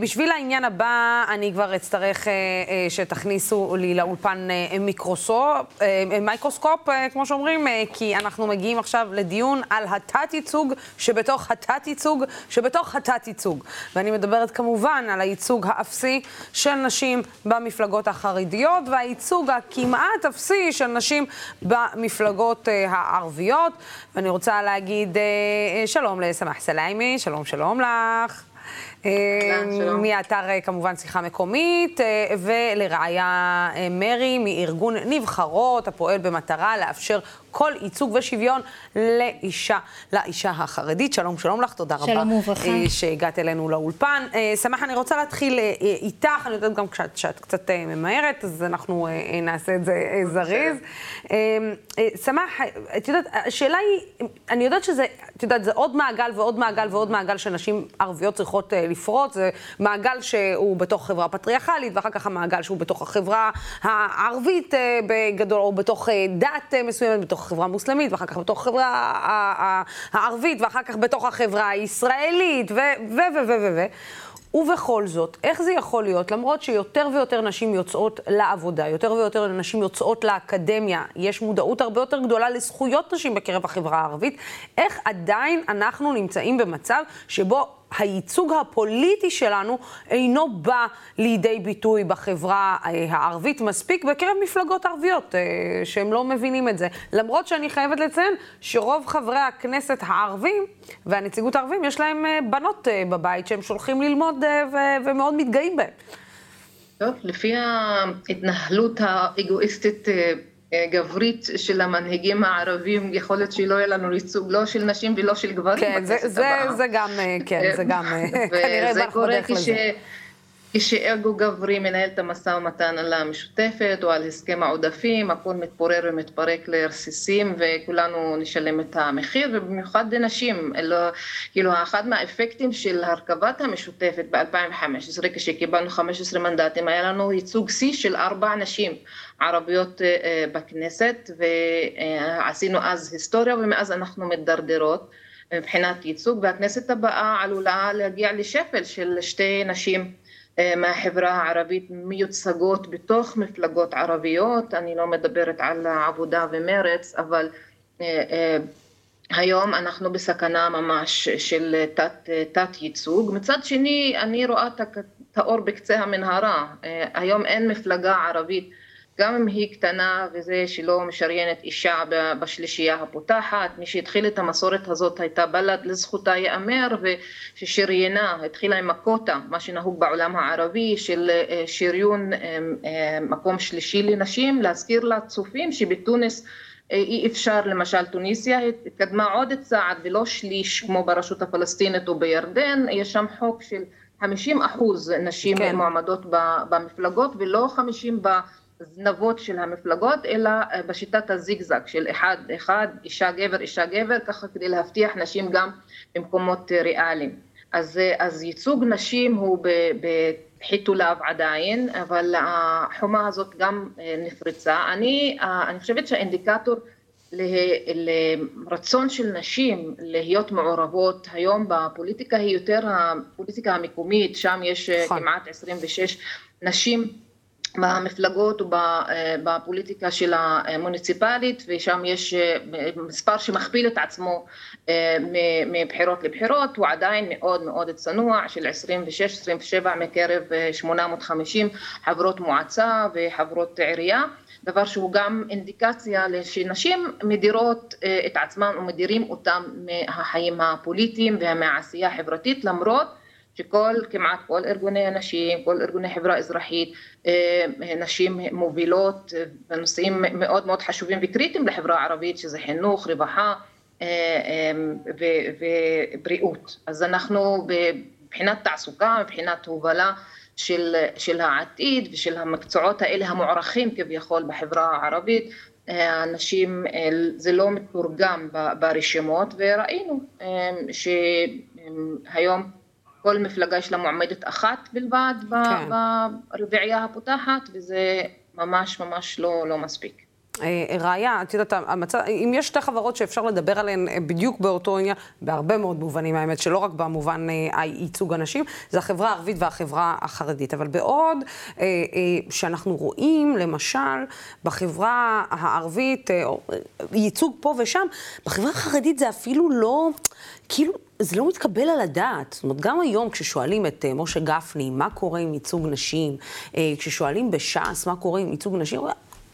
בשביל העניין הבא, אני כבר אצטרך שתכניסו לי לאולפן מיקרוסקופ, כמו שאומרים, כי אנחנו מגיעים עכשיו לדיון על התת-ייצוג שבתוך התת-ייצוג שבתוך התת-ייצוג. ואני מדברת כמובן על הייצוג האפסי של נשים במפלגות החרדיות, והייצוג הכמעט אפסי של נשים במפלגות הערביות. ואני רוצה להגיד שלום לסמח סליימי, שלום שלום לך. מאתר כמובן שיחה מקומית, ולראיה מרי מארגון נבחרות, הפועל במטרה לאפשר כל ייצוג ושוויון לאישה, לאישה החרדית. שלום, שלום לך, תודה רבה. שלום וברכה. שהגעת אלינו לאולפן. שמח, אני רוצה להתחיל איתך, אני יודעת גם שאת קצת ממהרת, אז אנחנו נעשה את זה זריז. שמח, את יודעת, השאלה היא, אני יודעת שזה, את יודעת, זה עוד מעגל ועוד מעגל ועוד מעגל שנשים ערביות צריכות לפרוץ, זה מעגל שהוא בתוך חברה פטריארכלית, ואחר כך המעגל שהוא בתוך החברה הערבית בגדול, או בתוך דת מסוימת, בתוך החברה המוסלמית, ואחר כך בתוך החברה הערבית, ואחר כך בתוך החברה הישראלית, ו... ו... ו... ו... ו... ובכל זאת, איך זה יכול להיות, למרות שיותר ויותר נשים יוצאות לעבודה, יותר ויותר נשים יוצאות לאקדמיה, יש מודעות הרבה יותר גדולה לזכויות נשים בקרב החברה הערבית, איך עדיין אנחנו נמצאים במצב שבו הייצוג הפוליטי שלנו אינו בא לידי ביטוי בחברה הערבית מספיק בקרב מפלגות ערביות, שהם לא מבינים את זה. למרות שאני חייבת לציין שרוב חברי הכנסת הערבים והנציגות הערבים, יש להם בנות בבית שהם שולחים ללמוד ומאוד מתגאים בהם. טוב, לפי ההתנהלות האגואיסטית גברית של המנהיגים הערבים, יכול להיות שלא יהיה לנו ייצוג לא של נשים ולא של גברים כן, זה, זה גם, כן, זה גם, כנראה אנחנו בדרך לזה. כשאגו גברי מנהל את המשא ומתן על המשותפת או על הסכם העודפים, הכל מתפורר ומתפרק לרסיסים וכולנו נשלם את המחיר, ובמיוחד לנשים, כאילו אחד מהאפקטים של הרכבת המשותפת ב-2015, כשקיבלנו 15 מנדטים, היה לנו ייצוג שיא של ארבע נשים ערביות בכנסת, ועשינו אז היסטוריה ומאז אנחנו מדרדרות מבחינת ייצוג, והכנסת הבאה עלולה להגיע לשפל של שתי נשים מהחברה הערבית מיוצגות בתוך מפלגות ערביות, אני לא מדברת על עבודה ומרץ, אבל היום אנחנו בסכנה ממש של תת, תת ייצוג. מצד שני, אני רואה את האור בקצה המנהרה, היום אין מפלגה ערבית גם אם היא קטנה וזה שלא משריינת אישה בשלישייה הפותחת, מי שהתחיל את המסורת הזאת הייתה בל"ד לזכותה ייאמר וששריינה, התחילה עם הקוטה, מה שנהוג בעולם הערבי של שריון מקום שלישי לנשים, להזכיר לצופים שבתוניס אי אפשר, למשל טוניסיה התקדמה עוד צעד ולא שליש כמו ברשות הפלסטינית או בירדן, יש שם חוק של 50 אחוז נשים כן. מועמדות במפלגות ולא 50 ב... זנבות של המפלגות, אלא בשיטת הזיגזג של אחד אחד, אישה גבר, אישה גבר, ככה כדי להבטיח נשים גם במקומות ריאליים. אז, אז ייצוג נשים הוא בחיתוליו עדיין, אבל החומה הזאת גם נפרצה. אני, אני חושבת שהאינדיקטור לרצון של נשים להיות מעורבות היום בפוליטיקה היא יותר הפוליטיקה המקומית, שם יש כמעט 26 נשים במפלגות ובפוליטיקה של המוניציפלית ושם יש מספר שמכפיל את עצמו מבחירות לבחירות, הוא עדיין מאוד מאוד צנוע של 26-27 מקרב 850 חברות מועצה וחברות עירייה, דבר שהוא גם אינדיקציה שנשים מדירות את עצמן ומדירים אותם מהחיים הפוליטיים ומהעשייה החברתית למרות שכל, כמעט כל ארגוני הנשים, כל ארגוני חברה אזרחית, נשים מובילות בנושאים מאוד מאוד חשובים וקריטיים לחברה הערבית, שזה חינוך, רווחה ובריאות. אז אנחנו מבחינת תעסוקה, מבחינת הובלה של, של העתיד ושל המקצועות האלה המוערכים כביכול בחברה הערבית, הנשים, זה לא מתורגם ברשימות וראינו שהיום כל מפלגה יש לה מועמדת אחת בלבד כן. ברביעייה הפותחת, וזה ממש ממש לא, לא מספיק. ראיה, את יודעת, המצב, אם יש שתי חברות שאפשר לדבר עליהן בדיוק באותו עניין, בהרבה מאוד מובנים, האמת, שלא רק במובן הייצוג הנשים, זה החברה הערבית והחברה החרדית. אבל בעוד שאנחנו רואים, למשל, בחברה הערבית, ייצוג פה ושם, בחברה החרדית זה אפילו לא, כאילו... זה לא מתקבל על הדעת. זאת אומרת, גם היום כששואלים את uh, משה גפני, מה קורה עם ייצוג נשים, uh, כששואלים בש"ס מה קורה עם ייצוג נשים,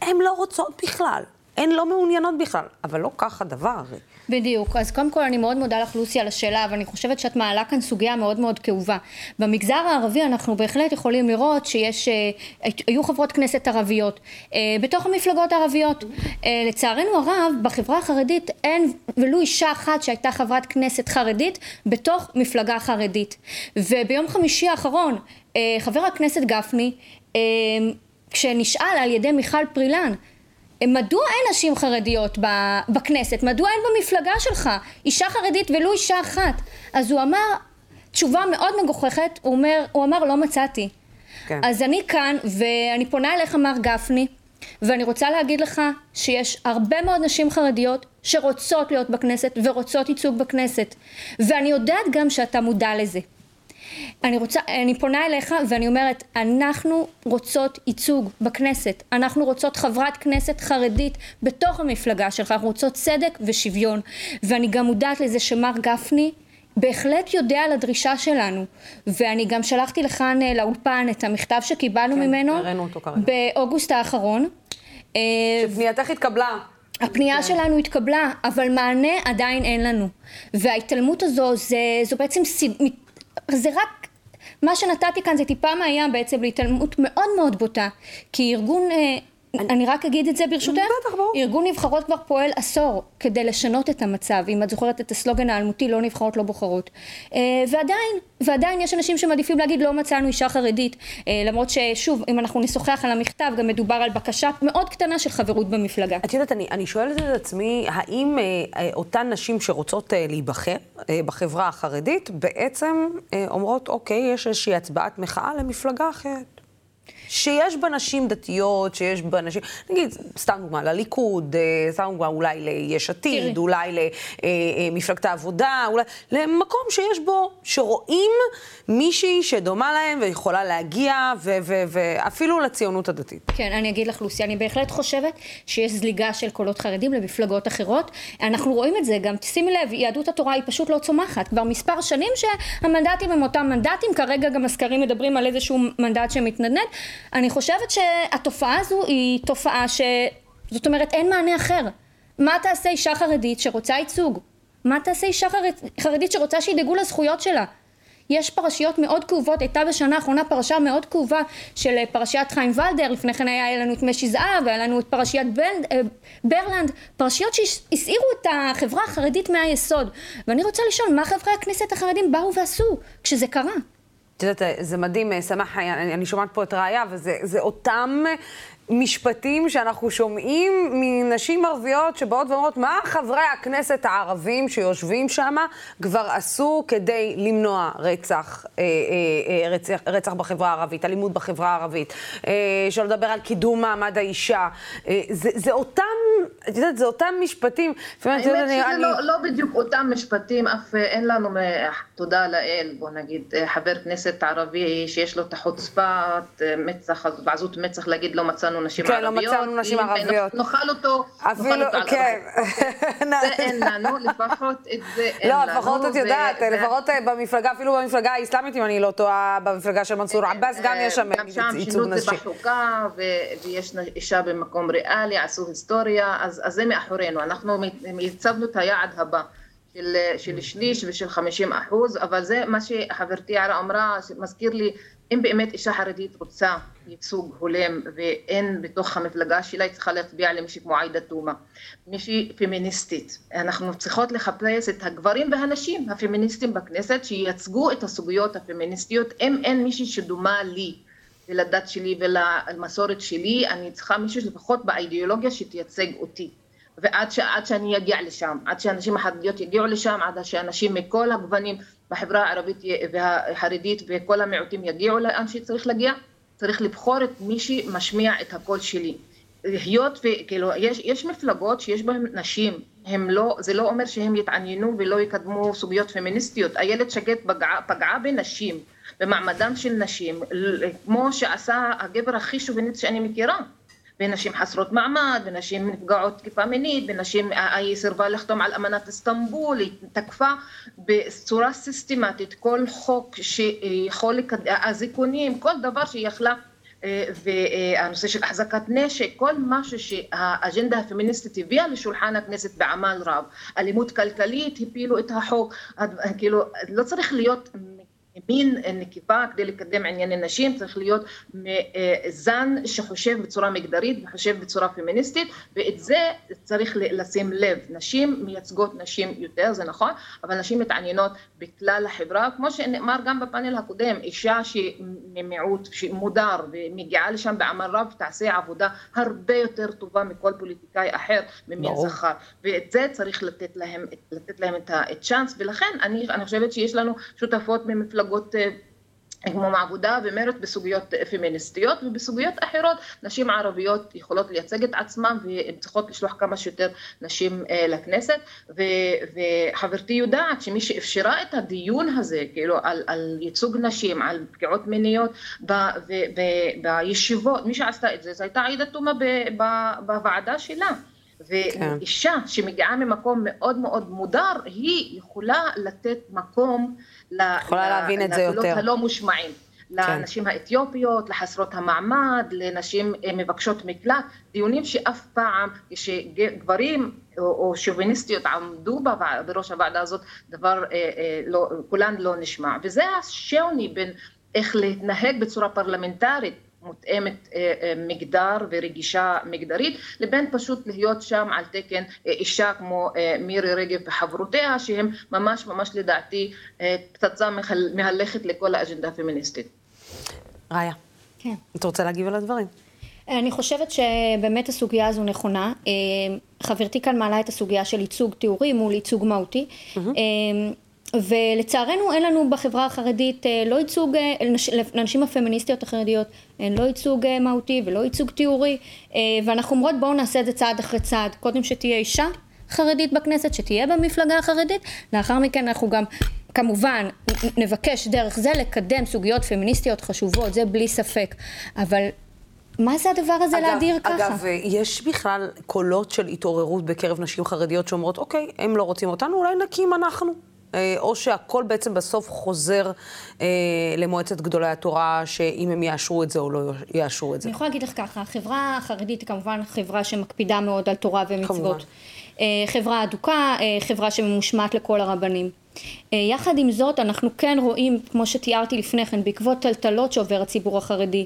הן לא רוצות בכלל. הן לא מעוניינות בכלל, אבל לא כך הדבר הרי. בדיוק. אז קודם כל אני מאוד מודה לך לוסי על השאלה, ואני חושבת שאת מעלה כאן סוגיה מאוד מאוד כאובה. במגזר הערבי אנחנו בהחלט יכולים לראות שיש, אה, היו חברות כנסת ערביות אה, בתוך המפלגות הערביות. אה, לצערנו הרב, בחברה החרדית אין ולו אישה אחת שהייתה חברת כנסת חרדית בתוך מפלגה חרדית. וביום חמישי האחרון חבר הכנסת גפני, כשנשאל על ידי מיכל פרילן מדוע אין נשים חרדיות בכנסת? מדוע אין במפלגה שלך אישה חרדית ולו אישה אחת? אז הוא אמר תשובה מאוד מגוחכת, הוא, אומר, הוא אמר לא מצאתי. כן. אז אני כאן ואני פונה אליך מר גפני ואני רוצה להגיד לך שיש הרבה מאוד נשים חרדיות שרוצות להיות בכנסת ורוצות ייצוג בכנסת ואני יודעת גם שאתה מודע לזה. אני רוצה, אני פונה אליך ואני אומרת, אנחנו רוצות ייצוג בכנסת, אנחנו רוצות חברת כנסת חרדית בתוך המפלגה שלך, אנחנו רוצות צדק ושוויון, ואני גם מודעת לזה שמר גפני בהחלט יודע על הדרישה שלנו, ואני גם שלחתי לכאן אה, לאולפן את המכתב שקיבלנו כן, ממנו באוגוסט האחרון. אה, שפנייתך התקבלה. הפנייה כן. שלנו התקבלה, אבל מענה עדיין אין לנו. וההתעלמות הזו, זה, זו בעצם זה רק, מה שנתתי כאן זה טיפה מהים בעצם להתעלמות מאוד מאוד בוטה, כי ארגון אה, אני, אני רק אגיד את זה ברשותך. בטח, ברור. ארגון נבחרות כבר פועל עשור כדי לשנות את המצב. אם את זוכרת את הסלוגן האלמותי, לא נבחרות, לא בוחרות. אה, ועדיין, ועדיין יש אנשים שמעדיפים להגיד לא מצאנו אישה חרדית. אה, למרות ששוב, אם אנחנו נשוחח על המכתב, גם מדובר על בקשה מאוד קטנה של חברות במפלגה. את יודעת, אני, אני שואלת את עצמי, האם אה, אה, אותן נשים שרוצות אה, להיבחר אה, בחברה החרדית, בעצם אה, אומרות, אוקיי, יש איזושהי הצבעת מחאה למפלגה אחרת. שיש בה נשים דתיות, שיש בה נשים, נגיד, סתם דוגמה, לליכוד, אה, סתם דוגמה אולי ליש עתיד. אולי למפלגת אה, אה, העבודה, אולי למקום שיש בו, שרואים מישהי שדומה להם ויכולה להגיע, ואפילו לציונות הדתית. כן, אני אגיד לך, לוסי, אני בהחלט חושבת שיש זליגה של קולות חרדים למפלגות אחרות. אנחנו רואים את זה גם, שימי לב, יהדות התורה היא פשוט לא צומחת. כבר מספר שנים שהמנדטים הם אותם מנדטים, כרגע גם הסקרים מדברים על איזשהו מנדט שמתנדנד. אני חושבת שהתופעה הזו היא תופעה ש... זאת אומרת אין מענה אחר. מה תעשה אישה חרדית שרוצה ייצוג? מה תעשה אישה חרד... חרדית שרוצה שידאגו לזכויות שלה? יש פרשיות מאוד כאובות, הייתה בשנה האחרונה פרשה מאוד כאובה של פרשיית חיים ולדר, לפני כן היה לנו את משי זהב, והיה לנו את פרשיית בלד, אה, ברלנד, פרשיות שהסעירו את החברה החרדית מהיסוד. ואני רוצה לשאול, מה חברי הכנסת החרדים באו ועשו כשזה קרה? את יודעת, זה מדהים, אה, שמח, אני, אני שומעת פה את ראיה, וזה אותם משפטים שאנחנו שומעים מנשים ערביות שבאות ואומרות, מה חברי הכנסת הערבים שיושבים שם כבר עשו כדי למנוע רצח, אה, אה, אה, רצח, רצח בחברה הערבית, אלימות בחברה הערבית, אה, שלא לדבר על קידום מעמד האישה. אה, זה, זה אותם, את יודעת, זה אותם משפטים. האמת שזה אני... לא, לא בדיוק אותם משפטים, אף אין לנו, תודה לאל, בוא נגיד, חבר כנסת ערבי שיש לו את החוצפת מצח, ועזות מצח להגיד לא מצאנו מצאנו נשים כן, לא ערביות. כן, לא מצאנו נשים ערביות. נאכל אותו, אפילו, נאכל אותו כן. זה אין לנו, לפחות את זה אין לנו. לא, לפחות את יודעת, לפחות אה, במפלגה, אפילו במפלגה האסלאמית, אם אני לא טועה, במפלגה של מנסור אה, עבאס, גם יש שם ייצוג נשי. גם שם שינו את זה בחוקה, ויש אישה במקום ריאלי, עשו היסטוריה, אז זה מאחורינו. אנחנו הצבנו את היעד הבא. של, של שליש ושל 50 אחוז, אבל זה מה שחברתי יערה אמרה, מזכיר לי אם באמת אישה חרדית רוצה ייצוג הולם ואין בתוך המפלגה שלה, היא צריכה להצביע למישהי כמו עאידה תומא, מישהי פמיניסטית. אנחנו צריכות לחפש את הגברים והנשים הפמיניסטים בכנסת שייצגו את הסוגיות הפמיניסטיות. אם אין מישהי שדומה לי ולדת שלי ולמסורת שלי, אני צריכה מישהו לפחות באידיאולוגיה שתייצג אותי. ועד ש, שאני אגיע לשם, עד שהנשים החרדיות יגיעו לשם, עד שאנשים מכל הגוונים בחברה הערבית והחרדית וכל המיעוטים יגיעו לאן שצריך להגיע, צריך לבחור את מי שמשמיע את הקול שלי. היות וכאילו, יש, יש מפלגות שיש בהן נשים, הם לא, זה לא אומר שהם יתעניינו ולא יקדמו סוגיות פמיניסטיות. איילת שקד פגעה, פגעה בנשים, במעמדן של נשים, כמו שעשה הגבר הכי שוביניסט שאני מכירה. בנשים חסרות מעמד, בנשים נפגעות תקיפה מינית, בנשים, היא סירבה לחתום על אמנת איסטנבול, היא תקפה בצורה סיסטמטית כל חוק שיכול אזיקונים, כל דבר שהיא יכלה אה, והנושא של החזקת נשק, כל משהו שהאג'נדה הפמיניסטית הביאה לשולחן הכנסת בעמל רב. אלימות כלכלית, הפילו את החוק, כאילו לא צריך להיות מין נקיבה כדי לקדם ענייני נשים, צריך להיות זן שחושב בצורה מגדרית וחושב בצורה פמיניסטית, ואת זה צריך לשים לב. נשים מייצגות נשים יותר, זה נכון, אבל נשים מתעניינות בכלל החברה, כמו שנאמר גם בפאנל הקודם, אישה שהיא ממיעוט, שהיא מודר ומגיעה לשם בעמל רב, תעשה עבודה הרבה יותר טובה מכל פוליטיקאי אחר ממין זכר, ואת זה צריך לתת להם, לתת להם את הצ'אנס, ולכן אני, אני חושבת שיש לנו שותפות ממפלגות מפלגות אה, כמו מעבודה ומרץ בסוגיות פמיניסטיות ובסוגיות אחרות נשים ערביות יכולות לייצג את עצמן והן צריכות לשלוח כמה שיותר נשים אה, לכנסת. וחברתי יודעת שמי שאפשרה את הדיון הזה כאילו על, על ייצוג נשים על פגיעות מיניות ב, ב, ב, בישיבות מי שעשתה את זה זו הייתה עאידה תומא בוועדה שלה ואישה כן. שמגיעה ממקום מאוד מאוד מודר, היא יכולה לתת מקום יותר. הלא מושמעים. כן. לנשים האתיופיות, לחסרות המעמד, לנשים אה, מבקשות מקלט, דיונים שאף פעם כשגברים או, או שוביניסטיות עמדו בראש הוועדה הזאת, דבר אה, אה, לא, כולן לא נשמע. וזה השוני בין איך להתנהג בצורה פרלמנטרית מותאמת אה, אה, מגדר ורגישה מגדרית, לבין פשוט להיות שם על תקן אה, אישה כמו מירי רגב וחברותיה, שהם ממש ממש לדעתי פצצה מהלכת לכל האג'נדה הפמיניסטית. ראיה, כן. את רוצה להגיב על הדברים? אני חושבת שבאמת הסוגיה הזו נכונה. חברתי כאן מעלה את הסוגיה של ייצוג תיאורי מול ייצוג מהותי. Mm-hmm. ולצערנו אין לנו בחברה החרדית אה, לא ייצוג, אה, לנשים הפמיניסטיות החרדיות, אין לא ייצוג אה, מהותי ולא ייצוג תיאורי, ואנחנו אומרות בואו נעשה את זה צעד אחרי צעד, קודם שתהיה אישה חרדית בכנסת, שתהיה במפלגה החרדית, לאחר מכן אנחנו גם כמובן נבקש דרך זה לקדם סוגיות פמיניסטיות חשובות, זה בלי ספק, אבל מה זה הדבר הזה אגב, להדיר ככה? אגב, יש בכלל קולות של התעוררות בקרב נשים חרדיות שאומרות, אוקיי, הם לא רוצים אותנו, אולי נקים אנחנו. אה, או שהכל בעצם בסוף חוזר אה, למועצת גדולי התורה, שאם הם יאשרו את זה או לא יאשרו את זה. אני יכולה להגיד לך ככה, החברה החרדית היא כמובן חברה שמקפידה מאוד על תורה ומצוות. כמובן. אה, חברה אדוקה, אה, חברה שממושמעת לכל הרבנים. יחד עם זאת, אנחנו כן רואים, כמו שתיארתי לפני כן, בעקבות טלטלות שעובר הציבור החרדי,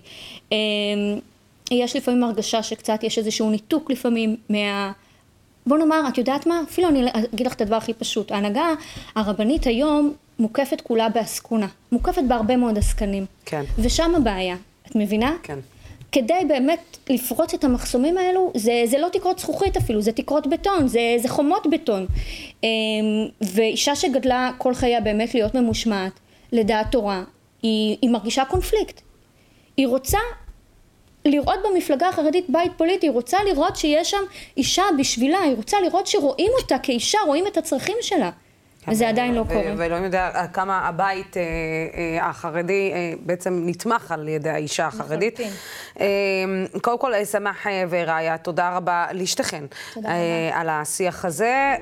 יש לפעמים הרגשה שקצת יש איזשהו ניתוק לפעמים מה... בוא נאמר, את יודעת מה? אפילו אני אגיד לך את הדבר הכי פשוט. ההנהגה הרבנית היום מוקפת כולה בעסקונה. מוקפת בהרבה מאוד עסקנים. כן. ושם הבעיה. את מבינה? כן. כדי באמת לפרוץ את המחסומים האלו, זה, זה לא תקרות זכוכית אפילו, זה תקרות בטון, זה, זה חומות בטון. אמ, ואישה שגדלה כל חייה באמת להיות ממושמעת, לדעת תורה, היא, היא מרגישה קונפליקט. היא רוצה לראות במפלגה החרדית בית פוליטי, היא רוצה לראות שיש שם אישה בשבילה, היא רוצה לראות שרואים אותה כאישה, רואים את הצרכים שלה. כן, וזה עדיין לא קורה. ואלוהים יודע כמה הבית אה, אה, החרדי אה, בעצם נתמך על ידי האישה החרדית. קודם כל, שמח ורעיה, תודה רבה לשתיכן על השיח הזה.